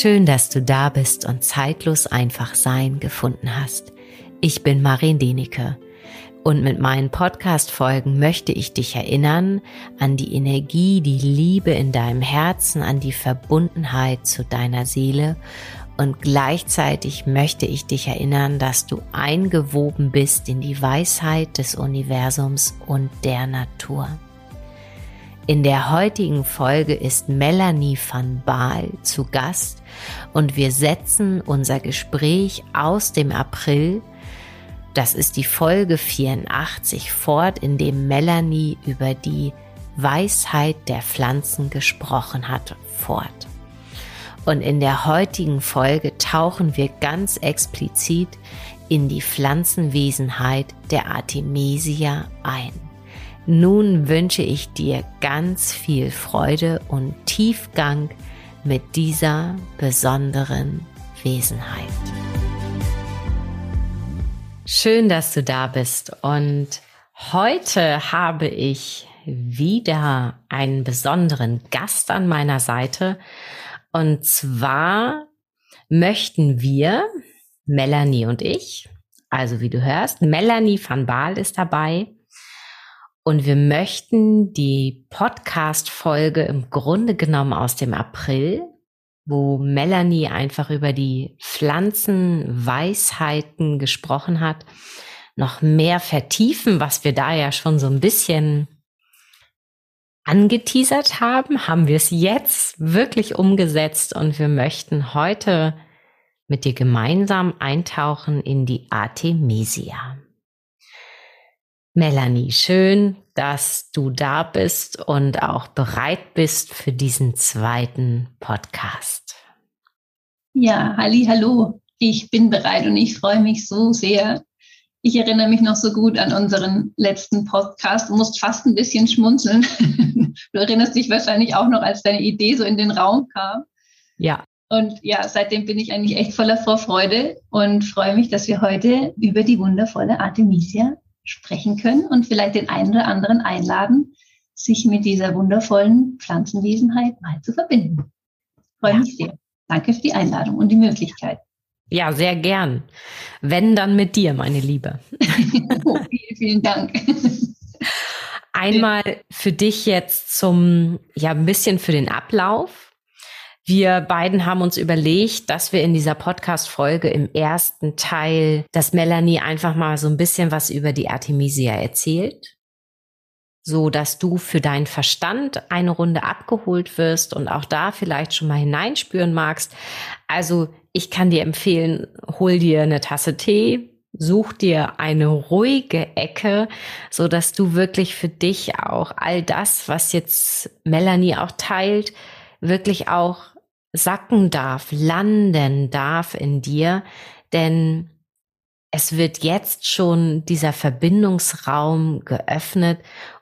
Schön, dass du da bist und zeitlos einfach sein gefunden hast. Ich bin Marin Denike und mit meinen Podcast-Folgen möchte ich dich erinnern an die Energie, die Liebe in deinem Herzen, an die Verbundenheit zu deiner Seele und gleichzeitig möchte ich dich erinnern, dass du eingewoben bist in die Weisheit des Universums und der Natur. In der heutigen Folge ist Melanie van Baal zu Gast und wir setzen unser Gespräch aus dem April, das ist die Folge 84 fort, in dem Melanie über die Weisheit der Pflanzen gesprochen hat, fort. Und in der heutigen Folge tauchen wir ganz explizit in die Pflanzenwesenheit der Artemisia ein. Nun wünsche ich dir ganz viel Freude und Tiefgang mit dieser besonderen Wesenheit. Schön, dass du da bist und heute habe ich wieder einen besonderen Gast an meiner Seite und zwar möchten wir, Melanie und ich, also wie du hörst, Melanie van Baal ist dabei. Und wir möchten die Podcast-Folge im Grunde genommen aus dem April, wo Melanie einfach über die Pflanzenweisheiten gesprochen hat, noch mehr vertiefen, was wir da ja schon so ein bisschen angeteasert haben, haben wir es jetzt wirklich umgesetzt und wir möchten heute mit dir gemeinsam eintauchen in die Artemisia. Melanie, schön, dass du da bist und auch bereit bist für diesen zweiten Podcast. Ja, halli, hallo. Ich bin bereit und ich freue mich so sehr, ich erinnere mich noch so gut an unseren letzten Podcast. Du musst fast ein bisschen schmunzeln. Du erinnerst dich wahrscheinlich auch noch, als deine Idee so in den Raum kam. Ja. Und ja, seitdem bin ich eigentlich echt voller Vorfreude und freue mich, dass wir heute über die wundervolle Artemisia sprechen können und vielleicht den einen oder anderen einladen, sich mit dieser wundervollen Pflanzenwesenheit mal zu verbinden. Freue ja. mich sehr. Danke für die Einladung und die Möglichkeit. Ja, sehr gern. Wenn dann mit dir, meine Liebe. oh, vielen, vielen Dank. Einmal für dich jetzt zum, ja, ein bisschen für den Ablauf. Wir beiden haben uns überlegt, dass wir in dieser Podcast-Folge im ersten Teil, dass Melanie einfach mal so ein bisschen was über die Artemisia erzählt so dass du für deinen Verstand eine Runde abgeholt wirst und auch da vielleicht schon mal hineinspüren magst. Also ich kann dir empfehlen, hol dir eine Tasse Tee, such dir eine ruhige Ecke, so dass du wirklich für dich auch all das, was jetzt Melanie auch teilt, wirklich auch sacken darf, landen darf in dir, denn es wird jetzt schon dieser Verbindungsraum geöffnet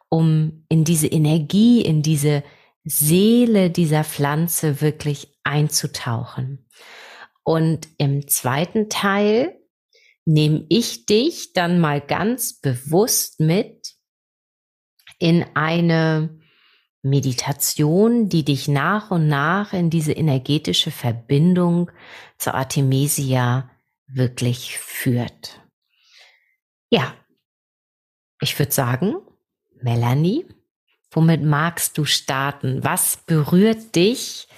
um in diese Energie, in diese Seele dieser Pflanze wirklich einzutauchen. Und im zweiten Teil nehme ich dich dann mal ganz bewusst mit in eine Meditation, die dich nach und nach in diese energetische Verbindung zur Artemisia wirklich führt. Ja, ich würde sagen, Melanie, womit magst du starten? Was berührt dich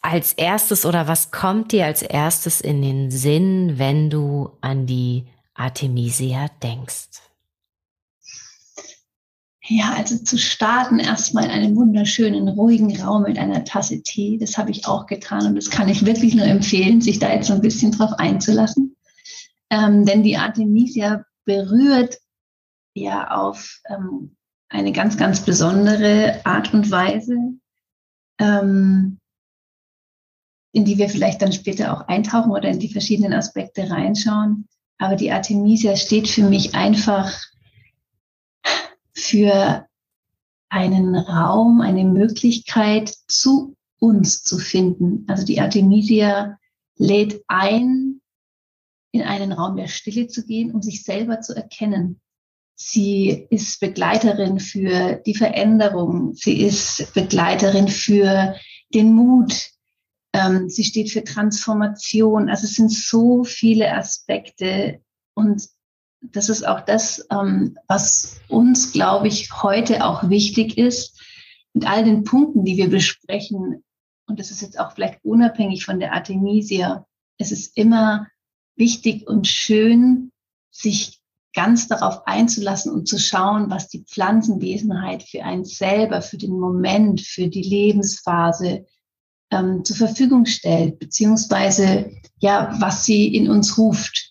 als erstes oder was kommt dir als erstes in den Sinn, wenn du an die Artemisia denkst? Ja, also zu starten erstmal in einem wunderschönen, ruhigen Raum mit einer Tasse Tee. Das habe ich auch getan und das kann ich wirklich nur empfehlen, sich da jetzt so ein bisschen drauf einzulassen. Ähm, denn die Artemisia berührt ja auf ähm, eine ganz, ganz besondere Art und Weise, ähm, in die wir vielleicht dann später auch eintauchen oder in die verschiedenen Aspekte reinschauen. Aber die Artemisia steht für mich einfach für einen Raum, eine Möglichkeit zu uns zu finden. Also die Artemisia lädt ein, in einen Raum der Stille zu gehen, um sich selber zu erkennen. Sie ist Begleiterin für die Veränderung. Sie ist Begleiterin für den Mut, Ähm, sie steht für Transformation. Also es sind so viele Aspekte und das ist auch das, ähm, was uns, glaube ich, heute auch wichtig ist. Mit all den Punkten, die wir besprechen, und das ist jetzt auch vielleicht unabhängig von der Artemisia, es ist immer wichtig und schön, sich ganz darauf einzulassen und zu schauen, was die Pflanzenwesenheit für einen selber, für den Moment, für die Lebensphase ähm, zur Verfügung stellt, beziehungsweise ja, was sie in uns ruft.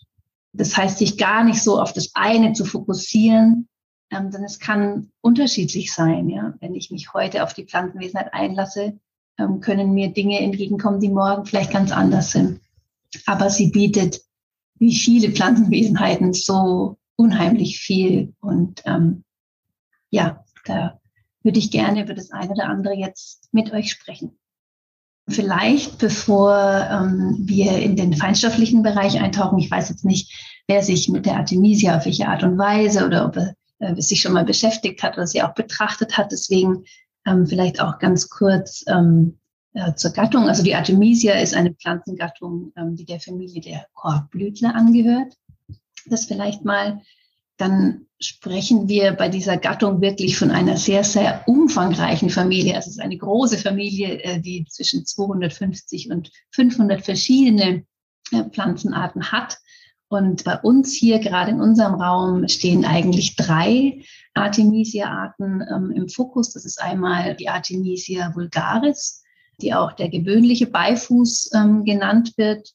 Das heißt, sich gar nicht so auf das eine zu fokussieren, ähm, denn es kann unterschiedlich sein. Ja? Wenn ich mich heute auf die Pflanzenwesenheit einlasse, ähm, können mir Dinge entgegenkommen, die morgen vielleicht ganz anders sind. Aber sie bietet wie viele Pflanzenwesenheiten so unheimlich viel. Und ähm, ja, da würde ich gerne über das eine oder andere jetzt mit euch sprechen. Vielleicht, bevor ähm, wir in den feinstofflichen Bereich eintauchen, ich weiß jetzt nicht, wer sich mit der Artemisia auf welche Art und Weise oder ob er äh, sich schon mal beschäftigt hat oder sie auch betrachtet hat. Deswegen ähm, vielleicht auch ganz kurz ähm, äh, zur Gattung. Also die Artemisia ist eine Pflanzengattung, ähm, die der Familie der Korbblütler angehört. Das vielleicht mal dann sprechen wir bei dieser Gattung wirklich von einer sehr, sehr umfangreichen Familie. Also es ist eine große Familie, äh, die zwischen 250 und 500 verschiedene äh, Pflanzenarten hat. Und bei uns hier, gerade in unserem Raum, stehen eigentlich drei Artemisia-Arten ähm, im Fokus. Das ist einmal die Artemisia vulgaris, die auch der gewöhnliche Beifuß ähm, genannt wird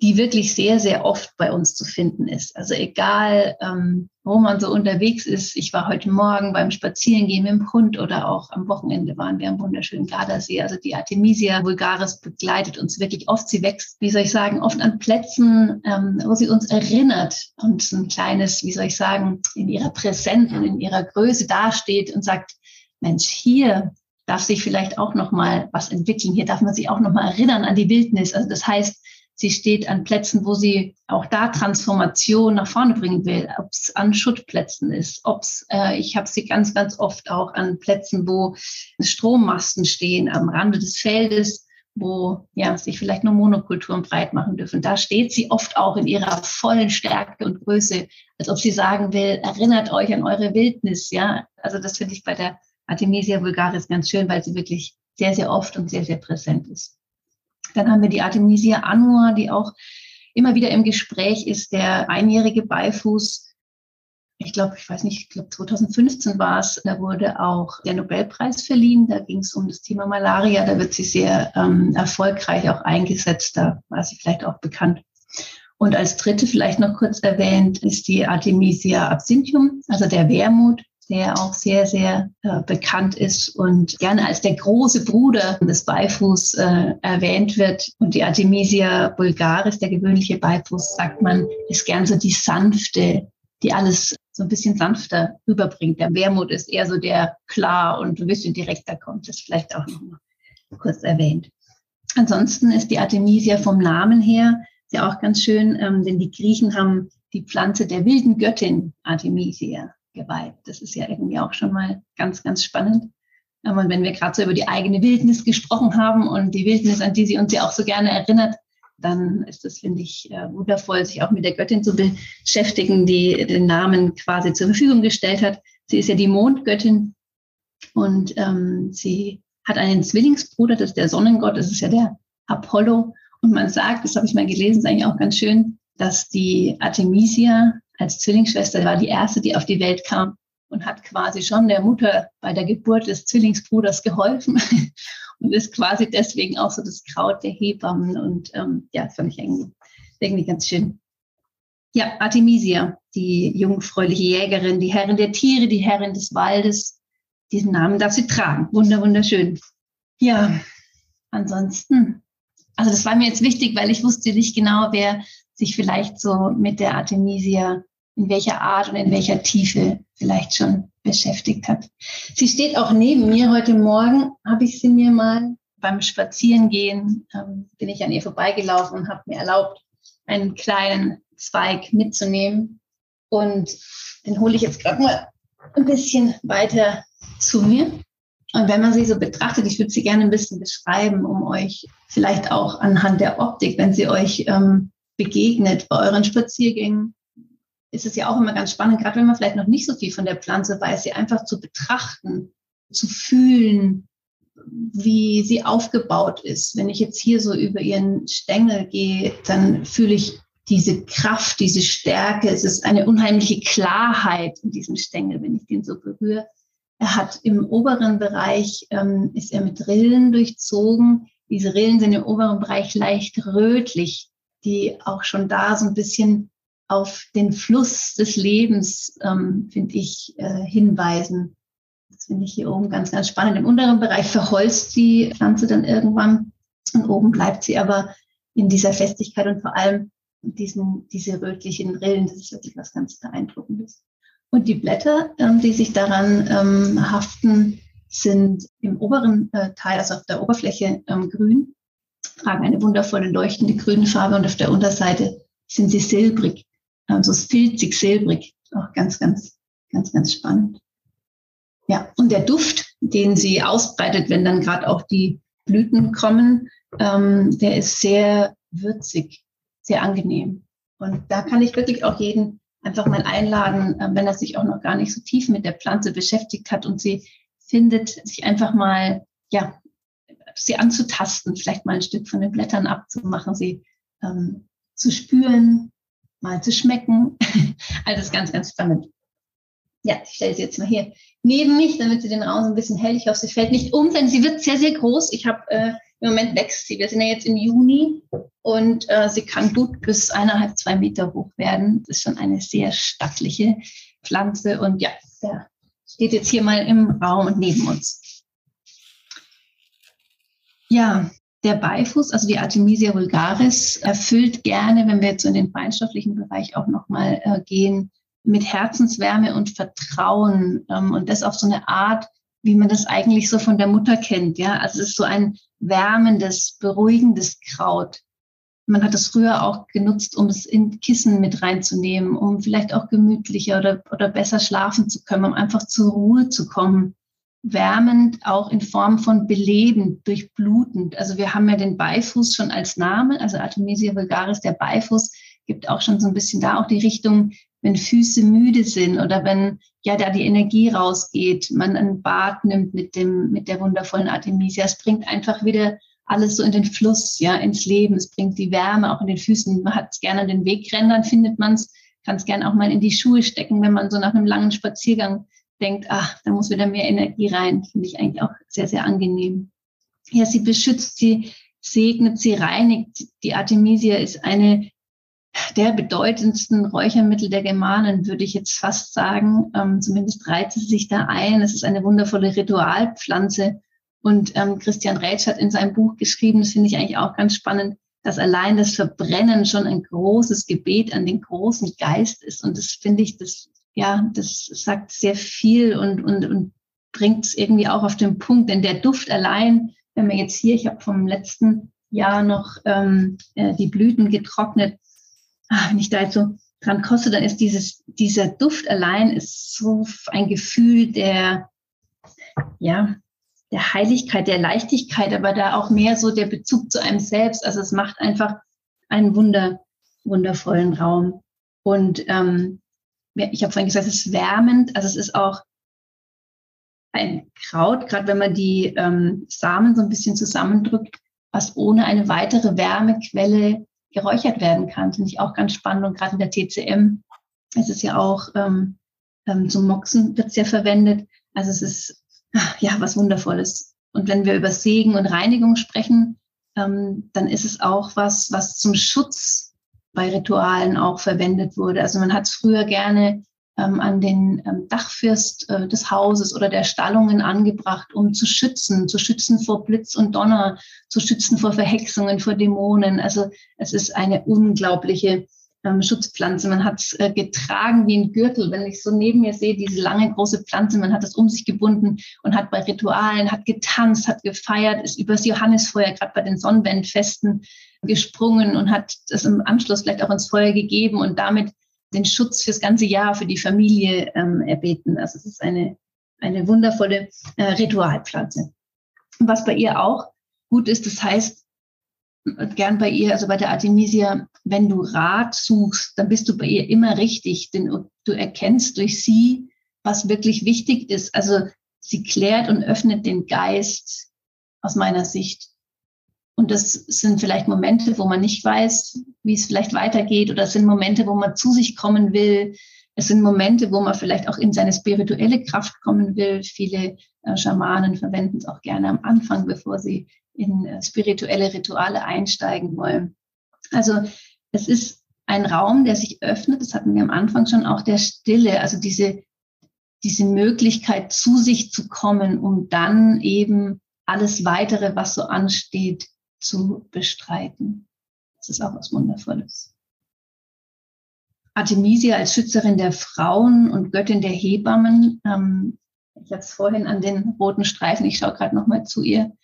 die wirklich sehr, sehr oft bei uns zu finden ist. Also egal, ähm, wo man so unterwegs ist. Ich war heute Morgen beim Spazierengehen mit dem Hund oder auch am Wochenende waren wir am wunderschönen Gardasee. Also die Artemisia vulgaris begleitet uns wirklich oft. Sie wächst, wie soll ich sagen, oft an Plätzen, ähm, wo sie uns erinnert und ein kleines, wie soll ich sagen, in ihrer Präsenz und in ihrer Größe dasteht und sagt, Mensch, hier darf sich vielleicht auch noch mal was entwickeln. Hier darf man sich auch noch mal erinnern an die Wildnis. Also das heißt, Sie steht an Plätzen, wo sie auch da Transformation nach vorne bringen will, ob es an Schuttplätzen ist, ob es, äh, ich habe sie ganz, ganz oft auch an Plätzen, wo Strommasten stehen am Rande des Feldes, wo ja, sich vielleicht nur Monokulturen breit machen dürfen. Da steht sie oft auch in ihrer vollen Stärke und Größe, als ob sie sagen will, erinnert euch an eure Wildnis. Ja, also das finde ich bei der Artemisia vulgaris ganz schön, weil sie wirklich sehr, sehr oft und sehr, sehr präsent ist. Dann haben wir die Artemisia annua, die auch immer wieder im Gespräch ist, der einjährige Beifuß. Ich glaube, ich weiß nicht, ich glaube 2015 war es, da wurde auch der Nobelpreis verliehen. Da ging es um das Thema Malaria. Da wird sie sehr ähm, erfolgreich auch eingesetzt. Da war sie vielleicht auch bekannt. Und als dritte vielleicht noch kurz erwähnt ist die Artemisia absinthium, also der Wermut der auch sehr, sehr äh, bekannt ist und gerne als der große Bruder des Beifuß äh, erwähnt wird. Und die Artemisia vulgaris, der gewöhnliche Beifuß, sagt man, ist gern so die sanfte, die alles so ein bisschen sanfter überbringt. Der Wermut ist eher so der klar und ein bisschen direkter kommt. Das vielleicht auch noch mal kurz erwähnt. Ansonsten ist die Artemisia vom Namen her ja auch ganz schön, ähm, denn die Griechen haben die Pflanze der wilden Göttin Artemisia geweiht. Das ist ja irgendwie auch schon mal ganz, ganz spannend. Und wenn wir gerade so über die eigene Wildnis gesprochen haben und die Wildnis, an die sie uns ja auch so gerne erinnert, dann ist das, finde ich, äh, wundervoll, sich auch mit der Göttin zu beschäftigen, die den Namen quasi zur Verfügung gestellt hat. Sie ist ja die Mondgöttin und ähm, sie hat einen Zwillingsbruder, das ist der Sonnengott, das ist ja der Apollo. Und man sagt, das habe ich mal gelesen, ist eigentlich auch ganz schön, dass die Artemisia als Zwillingsschwester war die erste, die auf die Welt kam und hat quasi schon der Mutter bei der Geburt des Zwillingsbruders geholfen und ist quasi deswegen auch so das Kraut der Hebammen und ähm, ja, das fand ich irgendwie, irgendwie ganz schön. Ja, Artemisia, die jungfräuliche Jägerin, die Herrin der Tiere, die Herrin des Waldes. Diesen Namen darf sie tragen. Wunder, wunderschön. Ja, ansonsten, also das war mir jetzt wichtig, weil ich wusste nicht genau, wer sich vielleicht so mit der Artemisia in welcher Art und in welcher Tiefe vielleicht schon beschäftigt hat. Sie steht auch neben mir. Heute Morgen habe ich sie mir mal beim Spazierengehen, ähm, bin ich an ihr vorbeigelaufen und habe mir erlaubt, einen kleinen Zweig mitzunehmen. Und den hole ich jetzt gerade mal ein bisschen weiter zu mir. Und wenn man sie so betrachtet, ich würde sie gerne ein bisschen beschreiben, um euch vielleicht auch anhand der Optik, wenn sie euch ähm, begegnet bei euren Spaziergängen, ist es ja auch immer ganz spannend, gerade wenn man vielleicht noch nicht so viel von der Pflanze weiß, sie einfach zu betrachten, zu fühlen, wie sie aufgebaut ist. Wenn ich jetzt hier so über ihren Stängel gehe, dann fühle ich diese Kraft, diese Stärke. Es ist eine unheimliche Klarheit in diesem Stängel, wenn ich den so berühre. Er hat im oberen Bereich, ähm, ist er mit Rillen durchzogen. Diese Rillen sind im oberen Bereich leicht rötlich, die auch schon da so ein bisschen auf den Fluss des Lebens, ähm, finde ich, äh, hinweisen. Das finde ich hier oben ganz, ganz spannend. Im unteren Bereich verholzt die Pflanze dann irgendwann und oben bleibt sie aber in dieser Festigkeit und vor allem diesen, diese rötlichen Rillen. Das ist wirklich was ganz Beeindruckendes. Und die Blätter, ähm, die sich daran ähm, haften, sind im oberen äh, Teil, also auf der Oberfläche ähm, grün, tragen eine wundervolle leuchtende grüne Farbe und auf der Unterseite sind sie silbrig, also filzig silbrig. Auch ganz, ganz, ganz, ganz spannend. Ja, und der Duft, den sie ausbreitet, wenn dann gerade auch die Blüten kommen, ähm, der ist sehr würzig, sehr angenehm. Und da kann ich wirklich auch jeden einfach mal einladen, äh, wenn er sich auch noch gar nicht so tief mit der Pflanze beschäftigt hat und sie findet, sich einfach mal, ja, sie anzutasten, vielleicht mal ein Stück von den Blättern abzumachen, sie ähm, zu spüren, mal zu schmecken. Alles ganz, ganz spannend. Ja, ich stelle sie jetzt mal hier neben mich, damit sie den Raum so ein bisschen hält. Ich hoffe, sie fällt nicht um, denn sie wird sehr, sehr groß. Ich habe äh, im Moment wächst sie. Wir sind ja jetzt im Juni und äh, sie kann gut bis eineinhalb, zwei Meter hoch werden. Das ist schon eine sehr stattliche Pflanze und ja, der steht jetzt hier mal im Raum und neben uns. Ja, der Beifuß, also die Artemisia vulgaris, erfüllt gerne, wenn wir jetzt in den feinstofflichen Bereich auch nochmal äh, gehen, mit Herzenswärme und Vertrauen ähm, und das auf so eine Art, wie man das eigentlich so von der Mutter kennt. Ja, also es ist so ein wärmendes, beruhigendes Kraut. Man hat es früher auch genutzt, um es in Kissen mit reinzunehmen, um vielleicht auch gemütlicher oder, oder besser schlafen zu können, um einfach zur Ruhe zu kommen. Wärmend auch in Form von belebend, durchblutend. Also wir haben ja den Beifuß schon als Name, also Artemisia vulgaris, der Beifuß, gibt auch schon so ein bisschen da auch die Richtung, wenn Füße müde sind oder wenn ja da die Energie rausgeht, man ein Bad nimmt mit dem mit der wundervollen Artemisia, es bringt einfach wieder alles so in den Fluss, ja, ins Leben. Es bringt die Wärme auch in den Füßen. Man hat es gerne an den Wegrändern, findet man es, kann es gerne auch mal in die Schuhe stecken, wenn man so nach einem langen Spaziergang denkt, ach, da muss wieder mehr Energie rein. Finde ich eigentlich auch sehr, sehr angenehm. Ja, sie beschützt, sie segnet, sie reinigt. Die Artemisia ist eine der bedeutendsten Räuchermittel der Germanen, würde ich jetzt fast sagen. Ähm, zumindest reiht sie sich da ein. Es ist eine wundervolle Ritualpflanze. Und ähm, Christian Rätsch hat in seinem Buch geschrieben, das finde ich eigentlich auch ganz spannend, dass allein das Verbrennen schon ein großes Gebet an den großen Geist ist. Und das finde ich, das, ja, das sagt sehr viel und, und, und bringt es irgendwie auch auf den Punkt. Denn der Duft allein, wenn man jetzt hier, ich habe vom letzten Jahr noch ähm, äh, die Blüten getrocknet, ah, wenn ich da jetzt so dran koste, dann ist dieses, dieser Duft allein ist so ein Gefühl der, ja, der Heiligkeit, der Leichtigkeit, aber da auch mehr so der Bezug zu einem selbst. Also es macht einfach einen wunder, wundervollen Raum. Und ähm, ich habe vorhin gesagt, es ist wärmend, also es ist auch ein Kraut, gerade wenn man die ähm, Samen so ein bisschen zusammendrückt, was ohne eine weitere Wärmequelle geräuchert werden kann. Finde ich auch ganz spannend. Und gerade in der TCM ist es ja auch ähm, ähm, zum Moxen wird es ja verwendet. Also es ist ach, ja was Wundervolles. Und wenn wir über Segen und Reinigung sprechen, ähm, dann ist es auch was, was zum Schutz bei Ritualen auch verwendet wurde. Also man hat es früher gerne ähm, an den ähm, Dachfirst äh, des Hauses oder der Stallungen angebracht, um zu schützen, zu schützen vor Blitz und Donner, zu schützen vor Verhexungen, vor Dämonen. Also es ist eine unglaubliche ähm, Schutzpflanze. Man hat es äh, getragen wie ein Gürtel. Wenn ich so neben mir sehe, diese lange große Pflanze, man hat es um sich gebunden und hat bei Ritualen, hat getanzt, hat gefeiert, ist übers Johannisfeuer, gerade bei den Sonnenwendfesten, gesprungen und hat das im Anschluss vielleicht auch ins Feuer gegeben und damit den Schutz fürs ganze Jahr für die Familie ähm, erbeten. Also es ist eine eine wundervolle äh, Ritualpflanze. was bei ihr auch gut ist, das heißt, gern bei ihr, also bei der Artemisia, wenn du Rat suchst, dann bist du bei ihr immer richtig, denn du erkennst durch sie, was wirklich wichtig ist. Also sie klärt und öffnet den Geist aus meiner Sicht. Und das sind vielleicht Momente, wo man nicht weiß, wie es vielleicht weitergeht, oder es sind Momente, wo man zu sich kommen will. Es sind Momente, wo man vielleicht auch in seine spirituelle Kraft kommen will. Viele äh, Schamanen verwenden es auch gerne am Anfang, bevor sie in äh, spirituelle Rituale einsteigen wollen. Also es ist ein Raum, der sich öffnet, das hatten wir am Anfang schon, auch der Stille, also diese, diese Möglichkeit zu sich zu kommen, um dann eben alles weitere, was so ansteht, zu bestreiten. Das ist auch was Wundervolles. Artemisia als Schützerin der Frauen und Göttin der Hebammen. Ähm, ich habe es vorhin an den roten Streifen, ich schaue gerade nochmal zu ihr,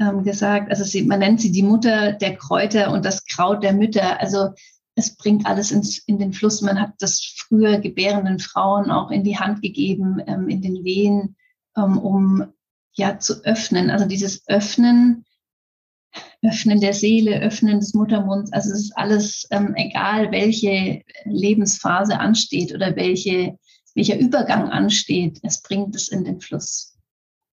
ähm, gesagt. Also sie, man nennt sie die Mutter der Kräuter und das Kraut der Mütter. Also es bringt alles ins, in den Fluss. Man hat das früher gebärenden Frauen auch in die Hand gegeben, ähm, in den Wehen, ähm, um ja zu öffnen. Also dieses Öffnen, Öffnen der Seele, Öffnen des Muttermunds. Also es ist alles ähm, egal, welche Lebensphase ansteht oder welche, welcher Übergang ansteht. Es bringt es in den Fluss.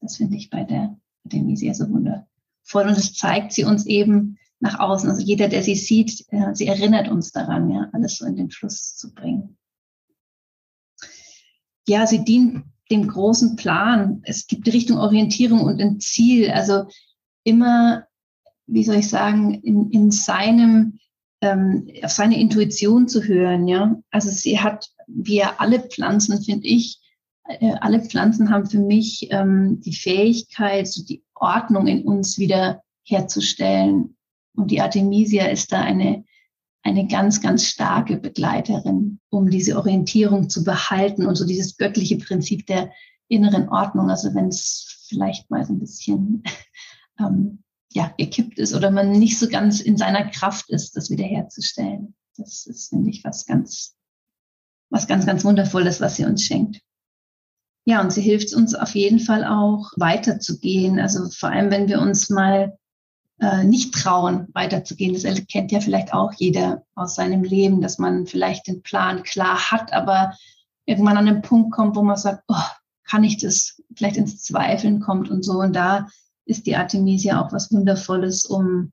Das finde ich bei der Artemisia so wunderbar voll und es zeigt sie uns eben nach außen. Also jeder, der sie sieht, äh, sie erinnert uns daran, ja, alles so in den Fluss zu bringen. Ja, sie dient dem großen Plan. Es gibt Richtung Orientierung und ein Ziel. Also immer, wie soll ich sagen, in, in seinem, ähm, auf seine Intuition zu hören, ja. Also sie hat, wie alle Pflanzen, finde ich, alle Pflanzen haben für mich ähm, die Fähigkeit, so die Ordnung in uns wieder herzustellen. Und die Artemisia ist da eine, eine ganz, ganz starke Begleiterin, um diese Orientierung zu behalten und so dieses göttliche Prinzip der inneren Ordnung. Also wenn es vielleicht mal so ein bisschen ähm, ja, gekippt ist oder man nicht so ganz in seiner Kraft ist, das wiederherzustellen. Das ist, finde ich, was ganz, was ganz, ganz Wundervolles, was sie uns schenkt. Ja, und sie hilft uns auf jeden Fall auch weiterzugehen. Also vor allem, wenn wir uns mal äh, nicht trauen, weiterzugehen. Das kennt ja vielleicht auch jeder aus seinem Leben, dass man vielleicht den Plan klar hat, aber irgendwann an einen Punkt kommt, wo man sagt, oh, kann ich das vielleicht ins Zweifeln kommt und so. Und da ist die Artemisia auch was Wundervolles, um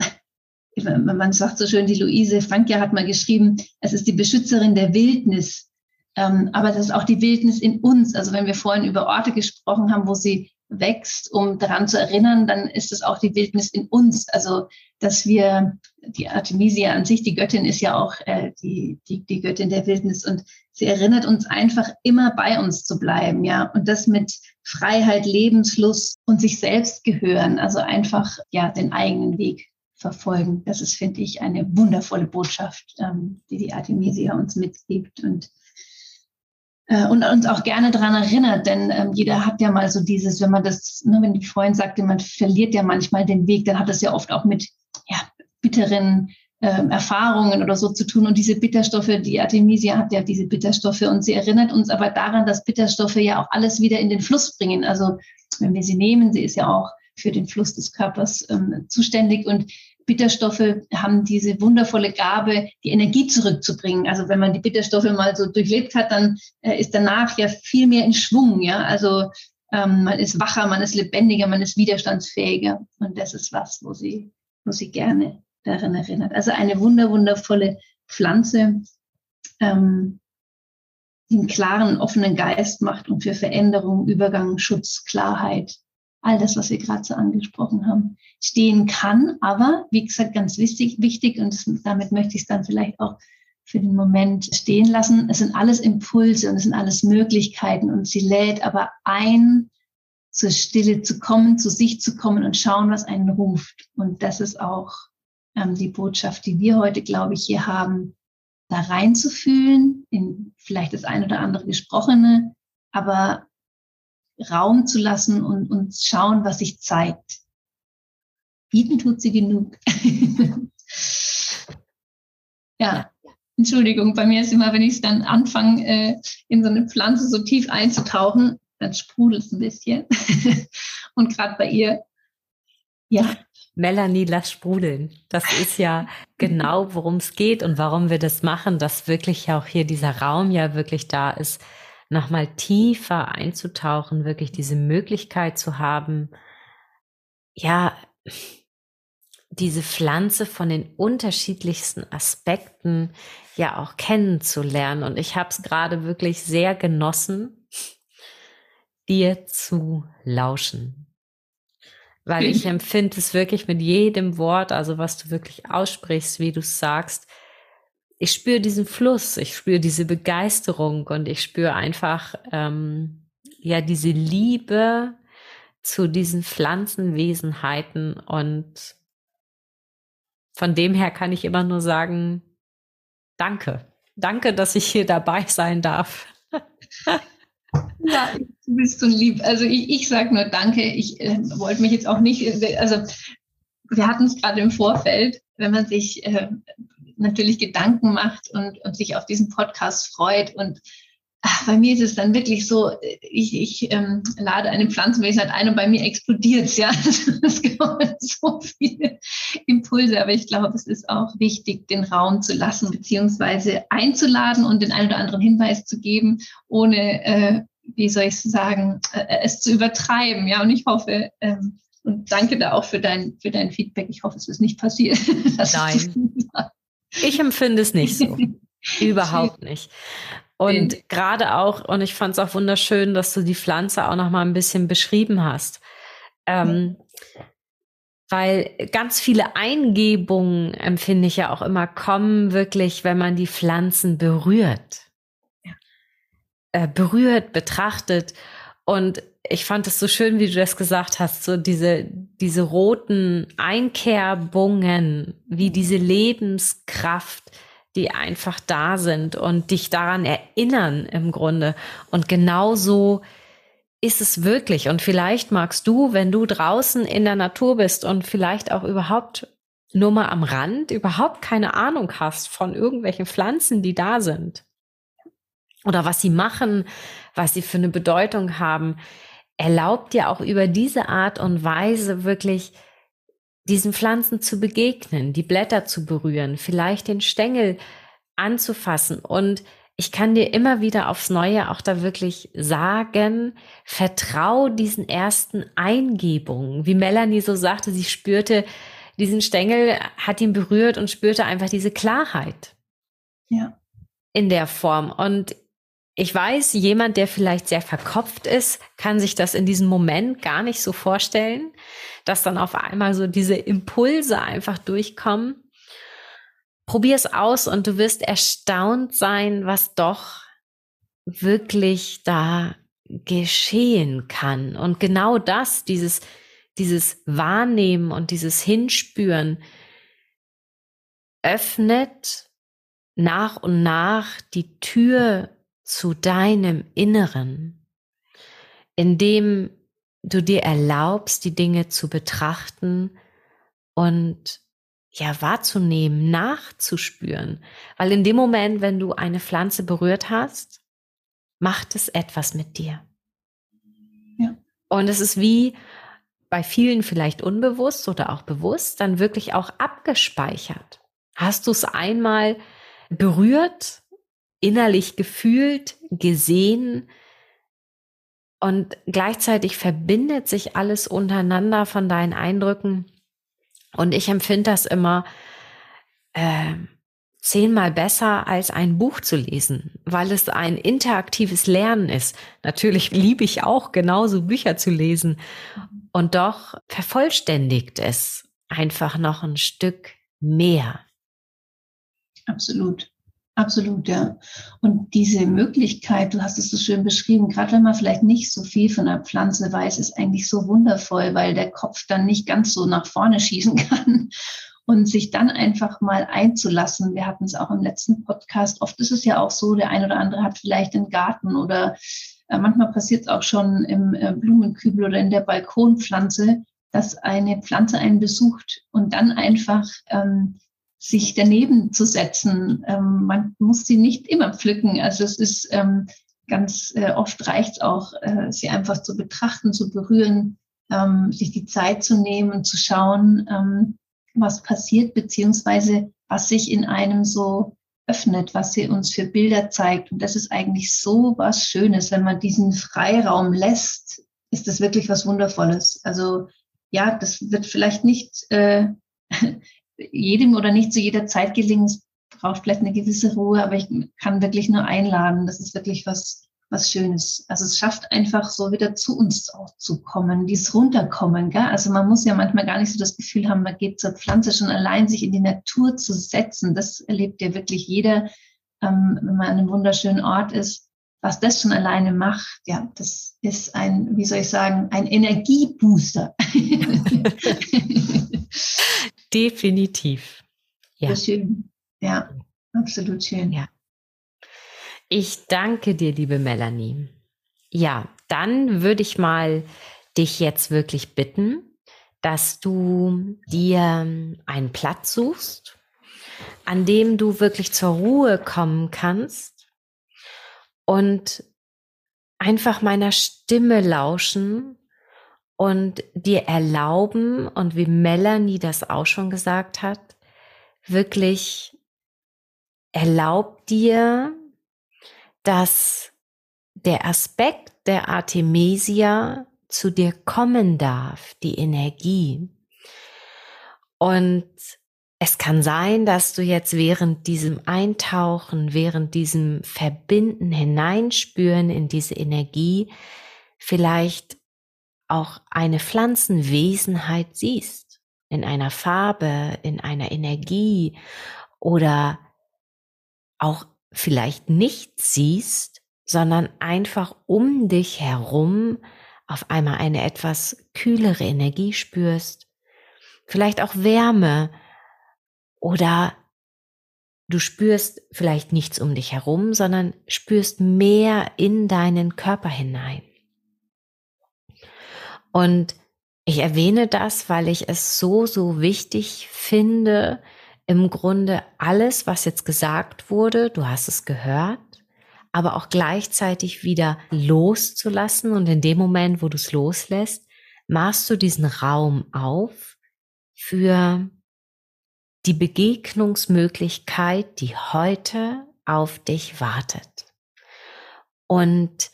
man sagt so schön, die Luise Frankia hat mal geschrieben, es ist die Beschützerin der Wildnis. Ähm, aber das ist auch die Wildnis in uns. Also wenn wir vorhin über Orte gesprochen haben, wo sie wächst, um daran zu erinnern, dann ist es auch die Wildnis in uns. Also dass wir, die Artemisia an sich, die Göttin ist ja auch äh, die, die, die Göttin der Wildnis und sie erinnert uns einfach immer bei uns zu bleiben, ja. Und das mit Freiheit, Lebenslust und sich selbst gehören. Also einfach, ja, den eigenen Weg verfolgen. Das ist, finde ich, eine wundervolle Botschaft, ähm, die die Artemisia uns mitgibt und und uns auch gerne daran erinnert, denn ähm, jeder hat ja mal so dieses, wenn man das, ne, wenn die Freund sagte, man verliert ja manchmal den Weg, dann hat das ja oft auch mit ja, bitteren ähm, Erfahrungen oder so zu tun. Und diese Bitterstoffe, die Artemisia hat ja diese Bitterstoffe und sie erinnert uns aber daran, dass Bitterstoffe ja auch alles wieder in den Fluss bringen. Also wenn wir sie nehmen, sie ist ja auch für den Fluss des Körpers ähm, zuständig und Bitterstoffe haben diese wundervolle Gabe, die Energie zurückzubringen. Also wenn man die Bitterstoffe mal so durchlebt hat, dann äh, ist danach ja viel mehr in Schwung. Ja, also ähm, man ist wacher, man ist lebendiger, man ist widerstandsfähiger. Und das ist was, wo sie, wo sie gerne daran erinnert. Also eine wunder, wundervolle Pflanze, ähm, die einen klaren, offenen Geist macht und für Veränderung, Übergang, Schutz, Klarheit all das, was wir gerade so angesprochen haben, stehen kann. Aber wie gesagt, ganz wichtig, wichtig und damit möchte ich es dann vielleicht auch für den Moment stehen lassen. Es sind alles Impulse und es sind alles Möglichkeiten und sie lädt aber ein, zur Stille zu kommen, zu sich zu kommen und schauen, was einen ruft. Und das ist auch ähm, die Botschaft, die wir heute, glaube ich, hier haben, da reinzufühlen, in vielleicht das ein oder andere Gesprochene, aber Raum zu lassen und, und schauen, was sich zeigt. Bieten tut sie genug. ja. Entschuldigung, bei mir ist immer, wenn ich dann anfange, äh, in so eine Pflanze so tief einzutauchen, dann sprudelt es ein bisschen. und gerade bei ihr, ja. Melanie, lass sprudeln. Das ist ja genau, worum es geht und warum wir das machen, dass wirklich ja auch hier dieser Raum ja wirklich da ist, nochmal tiefer einzutauchen, wirklich diese Möglichkeit zu haben, ja, diese Pflanze von den unterschiedlichsten Aspekten ja auch kennenzulernen. Und ich habe es gerade wirklich sehr genossen, dir zu lauschen. Weil ich empfinde es wirklich mit jedem Wort, also was du wirklich aussprichst, wie du es sagst. Ich spüre diesen Fluss, ich spüre diese Begeisterung und ich spüre einfach ähm, ja diese Liebe zu diesen Pflanzenwesenheiten und von dem her kann ich immer nur sagen, danke. Danke, dass ich hier dabei sein darf. ja, du bist so lieb. Also ich, ich sage nur danke. Ich äh, wollte mich jetzt auch nicht, also wir hatten es gerade im Vorfeld, wenn man sich äh, natürlich Gedanken macht und, und sich auf diesen Podcast freut und ach, bei mir ist es dann wirklich so, ich, ich ähm, lade eine Pflanzenwesenheit ein und bei mir explodiert es, ja. Es kommen so viele Impulse, aber ich glaube, es ist auch wichtig, den Raum zu lassen, beziehungsweise einzuladen und den einen oder anderen Hinweis zu geben, ohne, äh, wie soll ich sagen, äh, es zu übertreiben, ja. Und ich hoffe, ähm, und danke da auch für dein, für dein Feedback. Ich hoffe, es ist nicht passiert. Nein. Ich empfinde es nicht so. Überhaupt nicht. Und gerade auch, und ich fand es auch wunderschön, dass du die Pflanze auch noch mal ein bisschen beschrieben hast. Ähm, weil ganz viele Eingebungen, empfinde ich ja auch immer, kommen wirklich, wenn man die Pflanzen berührt. Äh, berührt, betrachtet. Und ich fand es so schön, wie du das gesagt hast, so diese, diese roten Einkerbungen, wie diese Lebenskraft, die einfach da sind und dich daran erinnern im Grunde. Und genauso ist es wirklich. Und vielleicht magst du, wenn du draußen in der Natur bist und vielleicht auch überhaupt nur mal am Rand, überhaupt keine Ahnung hast von irgendwelchen Pflanzen, die da sind oder was sie machen, was sie für eine Bedeutung haben, erlaubt dir auch über diese Art und Weise wirklich diesen Pflanzen zu begegnen, die Blätter zu berühren, vielleicht den Stängel anzufassen. Und ich kann dir immer wieder aufs Neue auch da wirklich sagen, vertrau diesen ersten Eingebungen. Wie Melanie so sagte, sie spürte diesen Stängel, hat ihn berührt und spürte einfach diese Klarheit. Ja. In der Form. Und ich weiß, jemand, der vielleicht sehr verkopft ist, kann sich das in diesem Moment gar nicht so vorstellen, dass dann auf einmal so diese Impulse einfach durchkommen. Probier es aus und du wirst erstaunt sein, was doch wirklich da geschehen kann. Und genau das, dieses, dieses Wahrnehmen und dieses Hinspüren öffnet nach und nach die Tür zu deinem Inneren, indem du dir erlaubst, die Dinge zu betrachten und ja wahrzunehmen, nachzuspüren. Weil in dem Moment, wenn du eine Pflanze berührt hast, macht es etwas mit dir. Ja. Und es ist wie bei vielen vielleicht unbewusst oder auch bewusst, dann wirklich auch abgespeichert. Hast du es einmal berührt innerlich gefühlt, gesehen und gleichzeitig verbindet sich alles untereinander von deinen Eindrücken. Und ich empfinde das immer äh, zehnmal besser als ein Buch zu lesen, weil es ein interaktives Lernen ist. Natürlich liebe ich auch genauso Bücher zu lesen. Und doch vervollständigt es einfach noch ein Stück mehr. Absolut. Absolut, ja. Und diese Möglichkeit, du hast es so schön beschrieben, gerade wenn man vielleicht nicht so viel von einer Pflanze weiß, ist eigentlich so wundervoll, weil der Kopf dann nicht ganz so nach vorne schießen kann und sich dann einfach mal einzulassen. Wir hatten es auch im letzten Podcast. Oft ist es ja auch so, der ein oder andere hat vielleicht einen Garten oder äh, manchmal passiert es auch schon im äh, Blumenkübel oder in der Balkonpflanze, dass eine Pflanze einen besucht und dann einfach ähm, sich daneben zu setzen. Ähm, man muss sie nicht immer pflücken. Also es ist ähm, ganz äh, oft reicht es auch, äh, sie einfach zu betrachten, zu berühren, ähm, sich die Zeit zu nehmen zu schauen, ähm, was passiert, beziehungsweise was sich in einem so öffnet, was sie uns für Bilder zeigt. Und das ist eigentlich so was Schönes, wenn man diesen Freiraum lässt, ist das wirklich was Wundervolles. Also ja, das wird vielleicht nicht äh, jedem oder nicht zu jeder Zeit gelingen. Es braucht vielleicht eine gewisse Ruhe, aber ich kann wirklich nur einladen. Das ist wirklich was, was Schönes. Also es schafft einfach so wieder zu uns auch zu kommen, dieses Runterkommen. Gell? Also man muss ja manchmal gar nicht so das Gefühl haben, man geht zur Pflanze schon allein, sich in die Natur zu setzen. Das erlebt ja wirklich jeder, ähm, wenn man an einem wunderschönen Ort ist. Was das schon alleine macht, ja, das ist ein, wie soll ich sagen, ein Energiebooster. Definitiv. Ja. schön. Ja, absolut schön. Ja. Ich danke dir, liebe Melanie. Ja, dann würde ich mal dich jetzt wirklich bitten, dass du dir einen Platz suchst, an dem du wirklich zur Ruhe kommen kannst und einfach meiner Stimme lauschen und dir erlauben, und wie Melanie das auch schon gesagt hat, wirklich erlaubt dir, dass der Aspekt der Artemisia zu dir kommen darf, die Energie. Und es kann sein, dass du jetzt während diesem Eintauchen, während diesem Verbinden, Hineinspüren in diese Energie vielleicht auch eine Pflanzenwesenheit siehst, in einer Farbe, in einer Energie oder auch vielleicht nicht siehst, sondern einfach um dich herum auf einmal eine etwas kühlere Energie spürst, vielleicht auch Wärme oder du spürst vielleicht nichts um dich herum, sondern spürst mehr in deinen Körper hinein. Und ich erwähne das, weil ich es so, so wichtig finde, im Grunde alles, was jetzt gesagt wurde, du hast es gehört, aber auch gleichzeitig wieder loszulassen. Und in dem Moment, wo du es loslässt, machst du diesen Raum auf für die Begegnungsmöglichkeit, die heute auf dich wartet. Und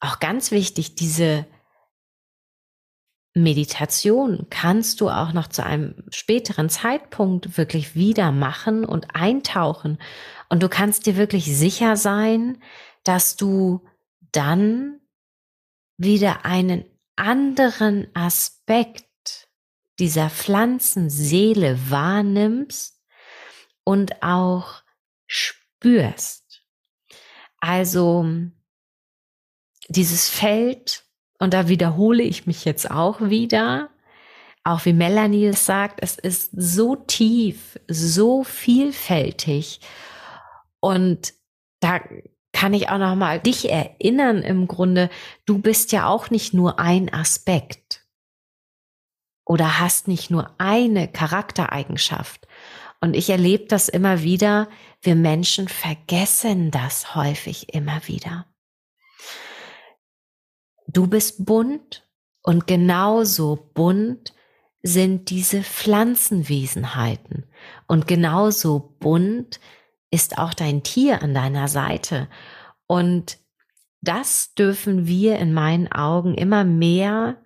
auch ganz wichtig, diese Meditation kannst du auch noch zu einem späteren Zeitpunkt wirklich wieder machen und eintauchen. Und du kannst dir wirklich sicher sein, dass du dann wieder einen anderen Aspekt dieser Pflanzenseele wahrnimmst und auch spürst. Also dieses Feld und da wiederhole ich mich jetzt auch wieder, auch wie Melanie es sagt, es ist so tief, so vielfältig. Und da kann ich auch noch mal dich erinnern im Grunde, du bist ja auch nicht nur ein Aspekt oder hast nicht nur eine Charaktereigenschaft. Und ich erlebe das immer wieder, wir Menschen vergessen das häufig immer wieder. Du bist bunt und genauso bunt sind diese Pflanzenwesenheiten und genauso bunt ist auch dein Tier an deiner Seite. Und das dürfen wir in meinen Augen immer mehr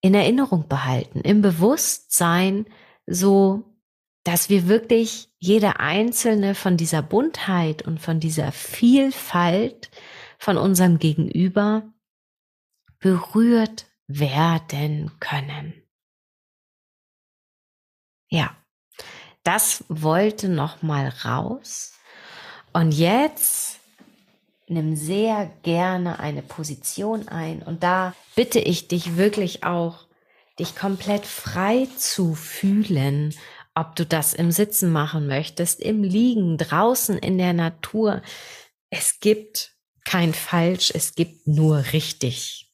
in Erinnerung behalten, im Bewusstsein, so dass wir wirklich jede einzelne von dieser Buntheit und von dieser Vielfalt von unserem Gegenüber berührt werden können. Ja, das wollte noch mal raus. Und jetzt nimm sehr gerne eine Position ein und da bitte ich dich wirklich auch, dich komplett frei zu fühlen, ob du das im Sitzen machen möchtest, im Liegen, draußen in der Natur. Es gibt kein Falsch, es gibt nur richtig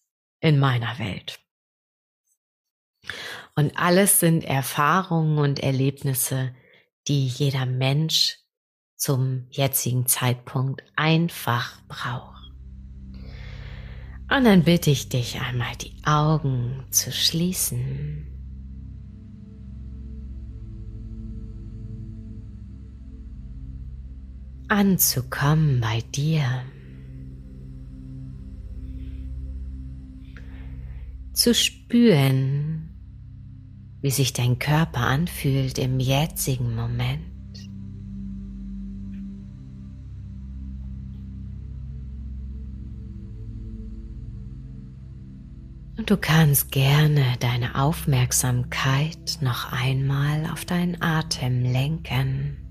in meiner Welt. Und alles sind Erfahrungen und Erlebnisse, die jeder Mensch zum jetzigen Zeitpunkt einfach braucht. Und dann bitte ich dich einmal die Augen zu schließen. Anzukommen bei dir. Zu spüren, wie sich dein Körper anfühlt im jetzigen Moment. Und du kannst gerne deine Aufmerksamkeit noch einmal auf deinen Atem lenken.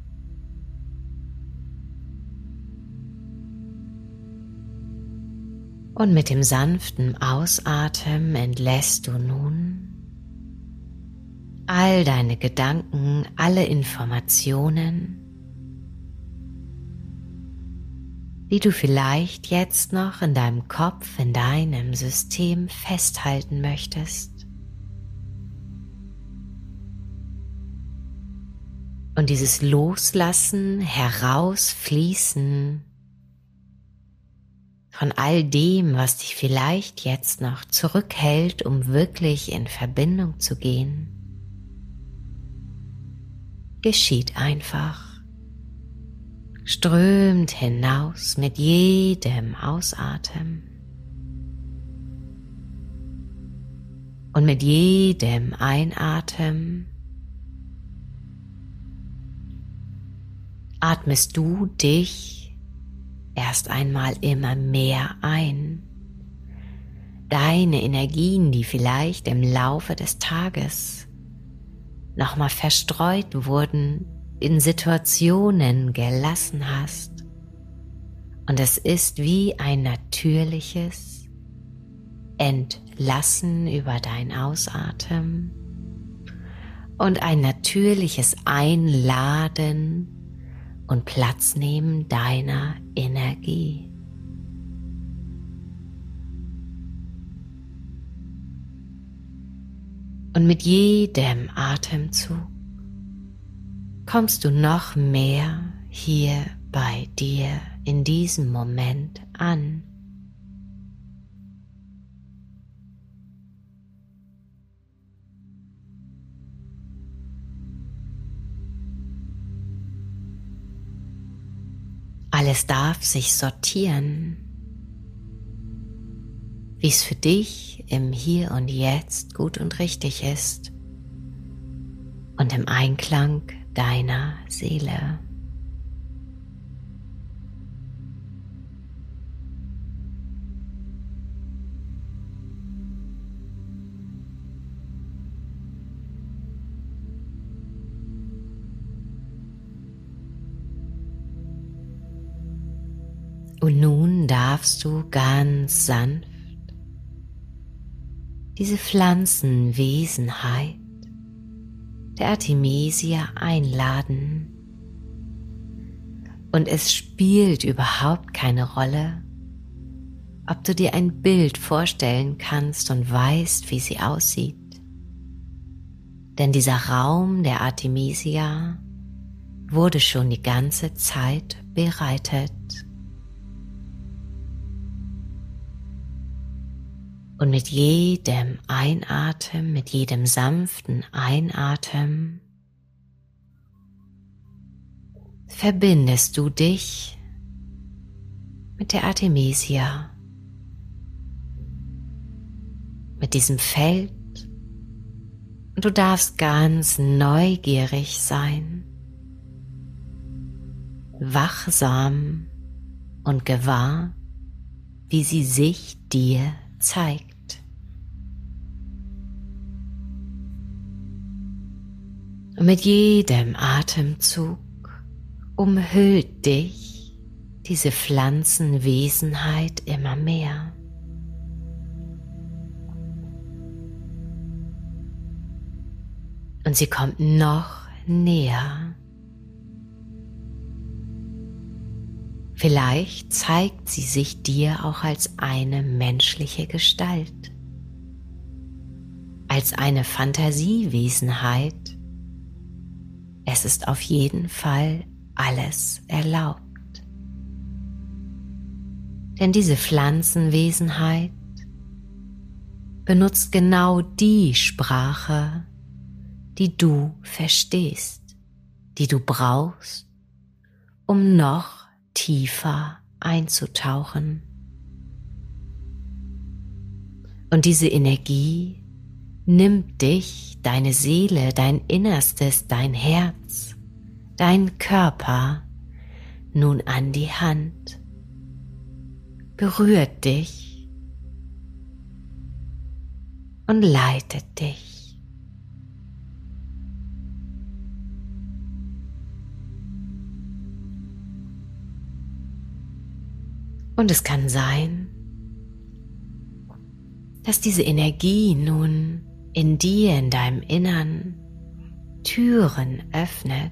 Und mit dem sanften Ausatmen entlässt du nun all deine Gedanken, alle Informationen, die du vielleicht jetzt noch in deinem Kopf, in deinem System festhalten möchtest. Und dieses Loslassen, herausfließen von all dem, was dich vielleicht jetzt noch zurückhält, um wirklich in Verbindung zu gehen, geschieht einfach strömt hinaus mit jedem Ausatmen. Und mit jedem Einatmen atmest du dich erst einmal immer mehr ein. Deine Energien, die vielleicht im Laufe des Tages nochmal verstreut wurden, in Situationen gelassen hast. Und es ist wie ein natürliches Entlassen über dein Ausatmen und ein natürliches Einladen und Platz nehmen deiner Energie. Und mit jedem Atemzug kommst du noch mehr hier bei dir in diesem Moment an. Alles darf sich sortieren, wie es für dich im Hier und Jetzt gut und richtig ist und im Einklang deiner Seele. Darfst du ganz sanft diese Pflanzenwesenheit der Artemisia einladen. Und es spielt überhaupt keine Rolle, ob du dir ein Bild vorstellen kannst und weißt, wie sie aussieht. Denn dieser Raum der Artemisia wurde schon die ganze Zeit bereitet. Und mit jedem Einatmen, mit jedem sanften Einatmen verbindest du dich mit der Artemisia, mit diesem Feld und du darfst ganz neugierig sein, wachsam und gewahr, wie sie sich dir zeigt. Und mit jedem Atemzug umhüllt dich diese Pflanzenwesenheit immer mehr. Und sie kommt noch näher. Vielleicht zeigt sie sich dir auch als eine menschliche Gestalt, als eine Fantasiewesenheit, es ist auf jeden Fall alles erlaubt. Denn diese Pflanzenwesenheit benutzt genau die Sprache, die du verstehst, die du brauchst, um noch tiefer einzutauchen. Und diese Energie nimmt dich, deine Seele, dein Innerstes, dein Herz, dein Körper nun an die Hand, berührt dich und leitet dich. Und es kann sein, dass diese Energie nun in dir, in deinem Innern Türen öffnet,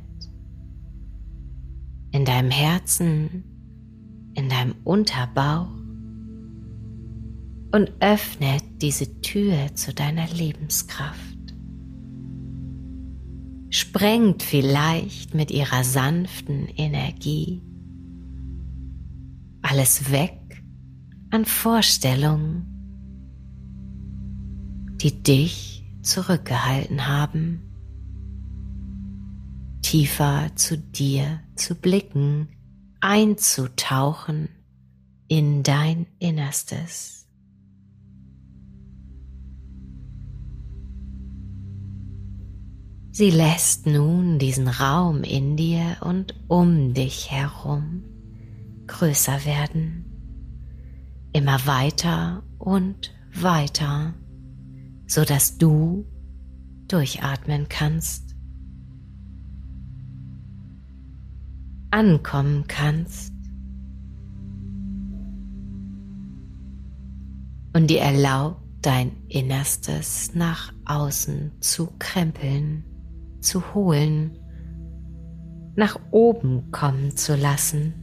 in deinem Herzen, in deinem Unterbauch und öffnet diese Tür zu deiner Lebenskraft. Sprengt vielleicht mit ihrer sanften Energie alles weg an Vorstellungen, die dich zurückgehalten haben, tiefer zu dir zu blicken, einzutauchen in dein Innerstes. Sie lässt nun diesen Raum in dir und um dich herum größer werden, immer weiter und weiter so dass du durchatmen kannst, ankommen kannst und dir erlaubt, dein Innerstes nach außen zu krempeln, zu holen, nach oben kommen zu lassen,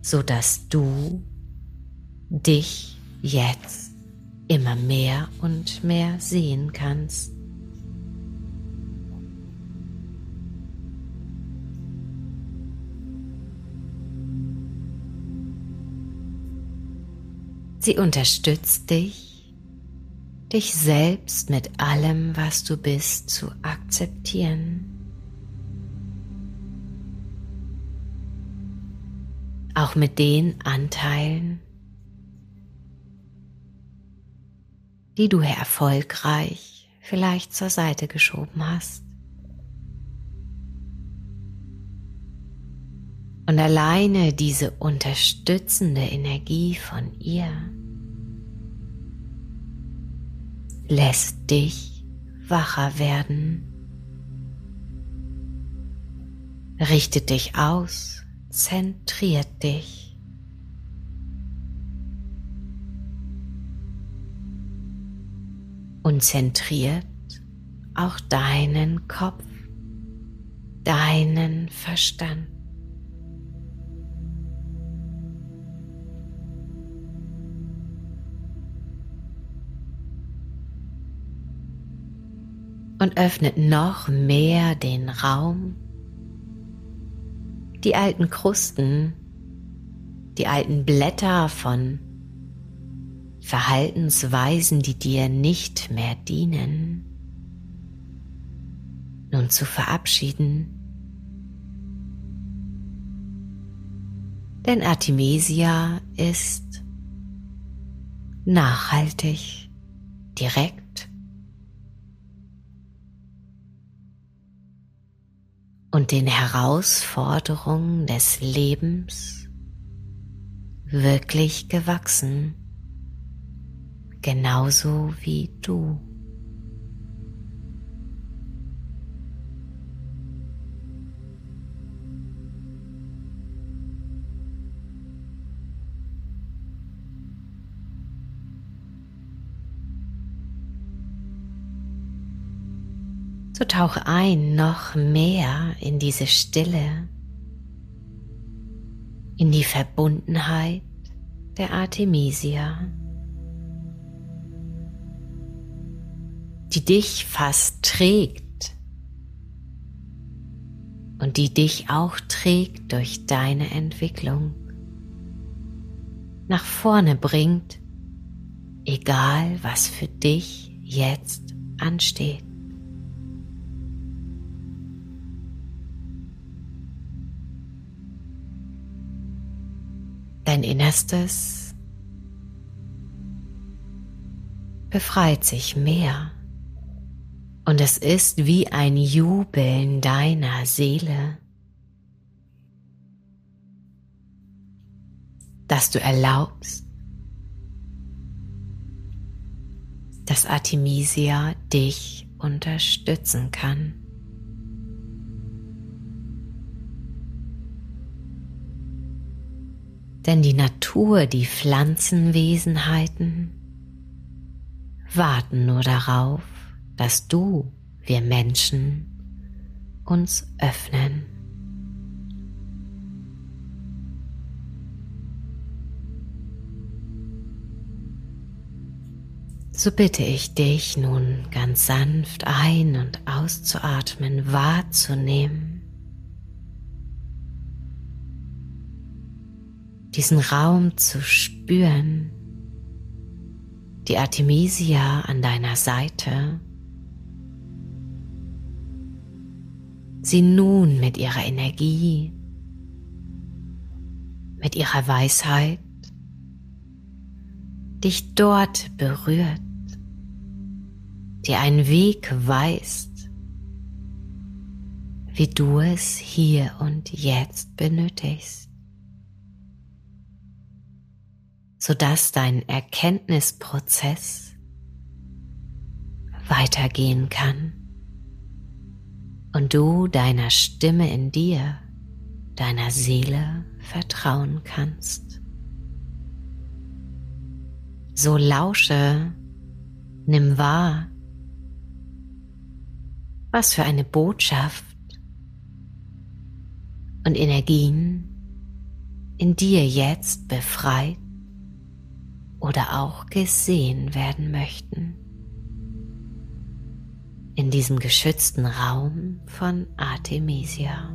so dass du dich jetzt immer mehr und mehr sehen kannst. Sie unterstützt dich, dich selbst mit allem, was du bist, zu akzeptieren. Auch mit den Anteilen, die du erfolgreich vielleicht zur Seite geschoben hast. Und alleine diese unterstützende Energie von ihr lässt dich wacher werden, richtet dich aus, zentriert dich. Und zentriert auch deinen Kopf, deinen Verstand. Und öffnet noch mehr den Raum, die alten Krusten, die alten Blätter von Verhaltensweisen, die dir nicht mehr dienen, nun zu verabschieden. Denn Artemisia ist nachhaltig, direkt und den Herausforderungen des Lebens wirklich gewachsen genauso wie du. So tauche ein noch mehr in diese Stille, in die Verbundenheit der Artemisia. Die dich fast trägt und die dich auch trägt durch deine Entwicklung, nach vorne bringt egal was für dich jetzt ansteht. Dein Innerstes befreit sich mehr und es ist wie ein Jubeln deiner Seele, dass du erlaubst, dass Artemisia dich unterstützen kann. Denn die Natur, die Pflanzenwesenheiten warten nur darauf, dass du, wir Menschen, uns öffnen. So bitte ich dich nun ganz sanft ein- und auszuatmen, wahrzunehmen. Diesen Raum zu spüren, die Artemisia an deiner Seite, sie nun mit ihrer Energie, mit ihrer Weisheit dich dort berührt dir einen Weg weist, wie du es hier und jetzt benötigst, sodass dein Erkenntnisprozess weitergehen kann und du deiner Stimme in dir, deiner Seele vertrauen kannst. So lausche, nimm wahr, was für eine Botschaft und Energien in dir jetzt befreit oder auch gesehen werden möchten. In diesem geschützten Raum von Artemisia.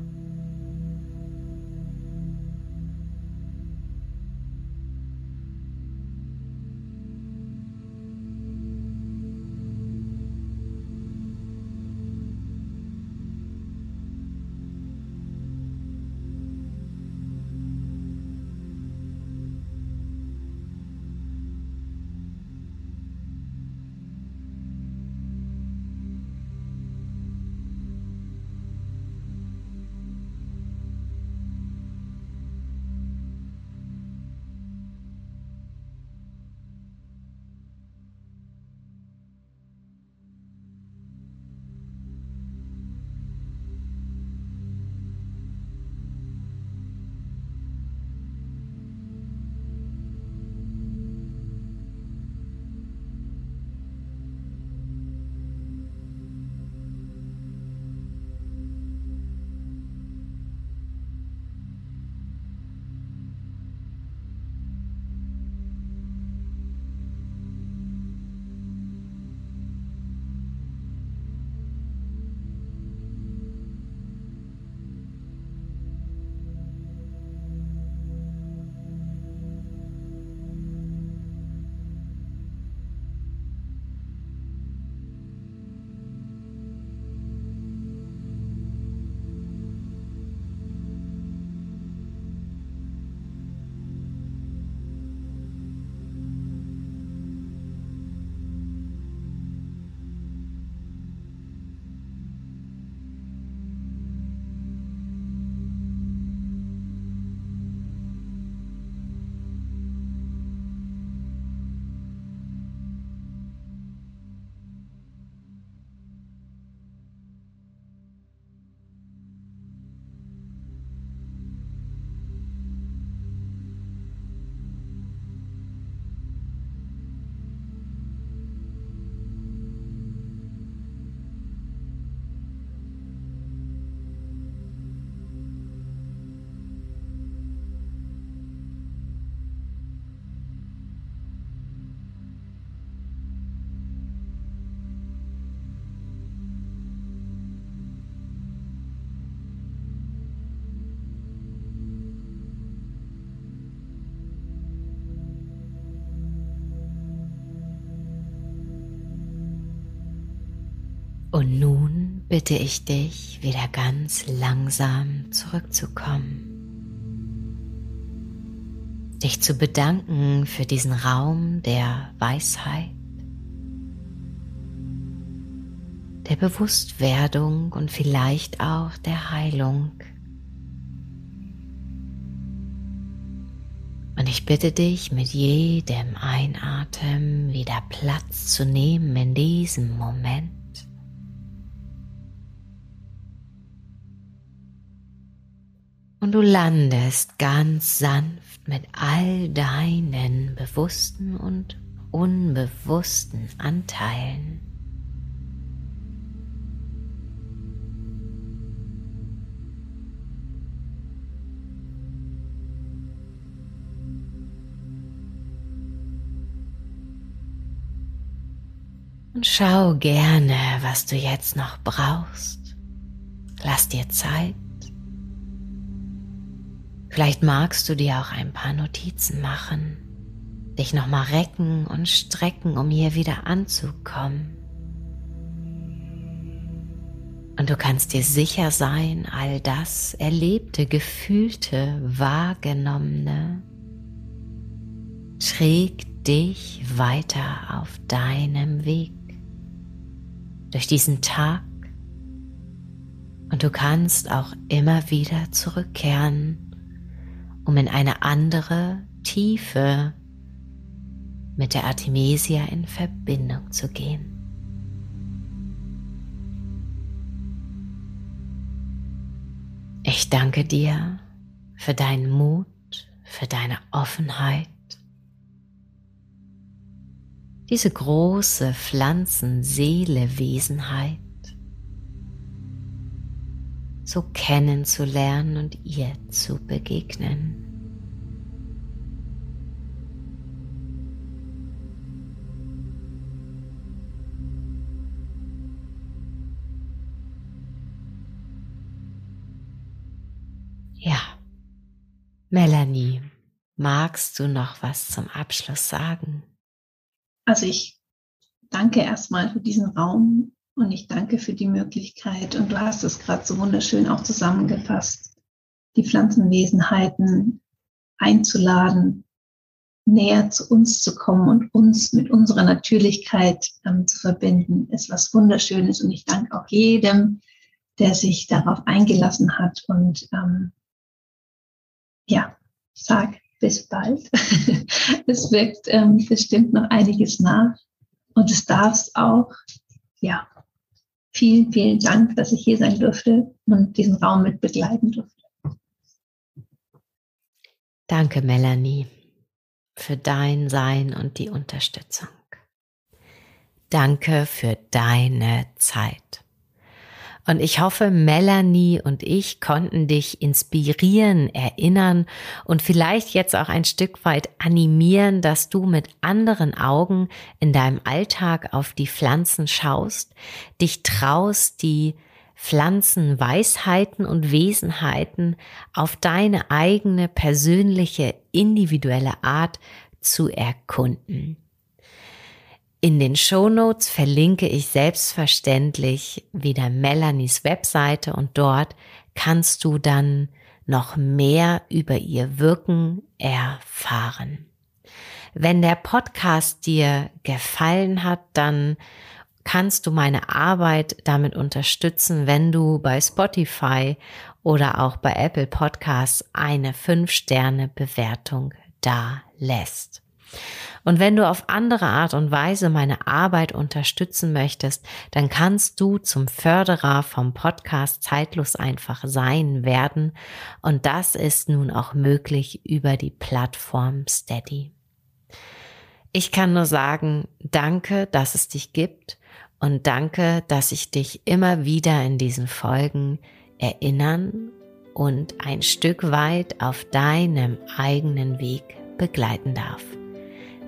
Und nun bitte ich dich, wieder ganz langsam zurückzukommen. Dich zu bedanken für diesen Raum der Weisheit, der Bewusstwerdung und vielleicht auch der Heilung. Und ich bitte dich, mit jedem Einatmen wieder Platz zu nehmen in diesem Moment. Und du landest ganz sanft mit all deinen bewussten und unbewussten Anteilen Und schau gerne, was du jetzt noch brauchst. Lass dir Zeit. Vielleicht magst du dir auch ein paar Notizen machen, dich nochmal recken und strecken, um hier wieder anzukommen. Und du kannst dir sicher sein, all das Erlebte, Gefühlte, Wahrgenommene trägt dich weiter auf deinem Weg. Durch diesen Tag. Und du kannst auch immer wieder zurückkehren, um in eine andere Tiefe mit der Artemisia in Verbindung zu gehen. Ich danke dir für deinen Mut, für deine Offenheit diese große Pflanzenseele-Wesenheit so kennenzulernen und ihr zu begegnen. Ja, Melanie, magst du noch was zum Abschluss sagen? Also ich danke erstmal für diesen Raum und ich danke für die Möglichkeit. Und du hast es gerade so wunderschön auch zusammengefasst, die Pflanzenwesenheiten einzuladen, näher zu uns zu kommen und uns mit unserer Natürlichkeit ähm, zu verbinden, ist was Wunderschönes. Und ich danke auch jedem, der sich darauf eingelassen hat. Und ähm, ja, sag bis bald. es wirkt ähm, bestimmt noch einiges nach und es darf es auch. Ja, vielen, vielen Dank, dass ich hier sein durfte und diesen Raum mit begleiten durfte. Danke, Melanie, für dein Sein und die Unterstützung. Danke für deine Zeit. Und ich hoffe, Melanie und ich konnten dich inspirieren, erinnern und vielleicht jetzt auch ein Stück weit animieren, dass du mit anderen Augen in deinem Alltag auf die Pflanzen schaust, dich traust, die Pflanzenweisheiten und Wesenheiten auf deine eigene persönliche, individuelle Art zu erkunden. In den Show Notes verlinke ich selbstverständlich wieder Melanies Webseite und dort kannst du dann noch mehr über ihr Wirken erfahren. Wenn der Podcast dir gefallen hat, dann kannst du meine Arbeit damit unterstützen, wenn du bei Spotify oder auch bei Apple Podcasts eine 5-Sterne-Bewertung da lässt. Und wenn du auf andere Art und Weise meine Arbeit unterstützen möchtest, dann kannst du zum Förderer vom Podcast Zeitlos einfach sein werden. Und das ist nun auch möglich über die Plattform Steady. Ich kann nur sagen, danke, dass es dich gibt und danke, dass ich dich immer wieder in diesen Folgen erinnern und ein Stück weit auf deinem eigenen Weg begleiten darf.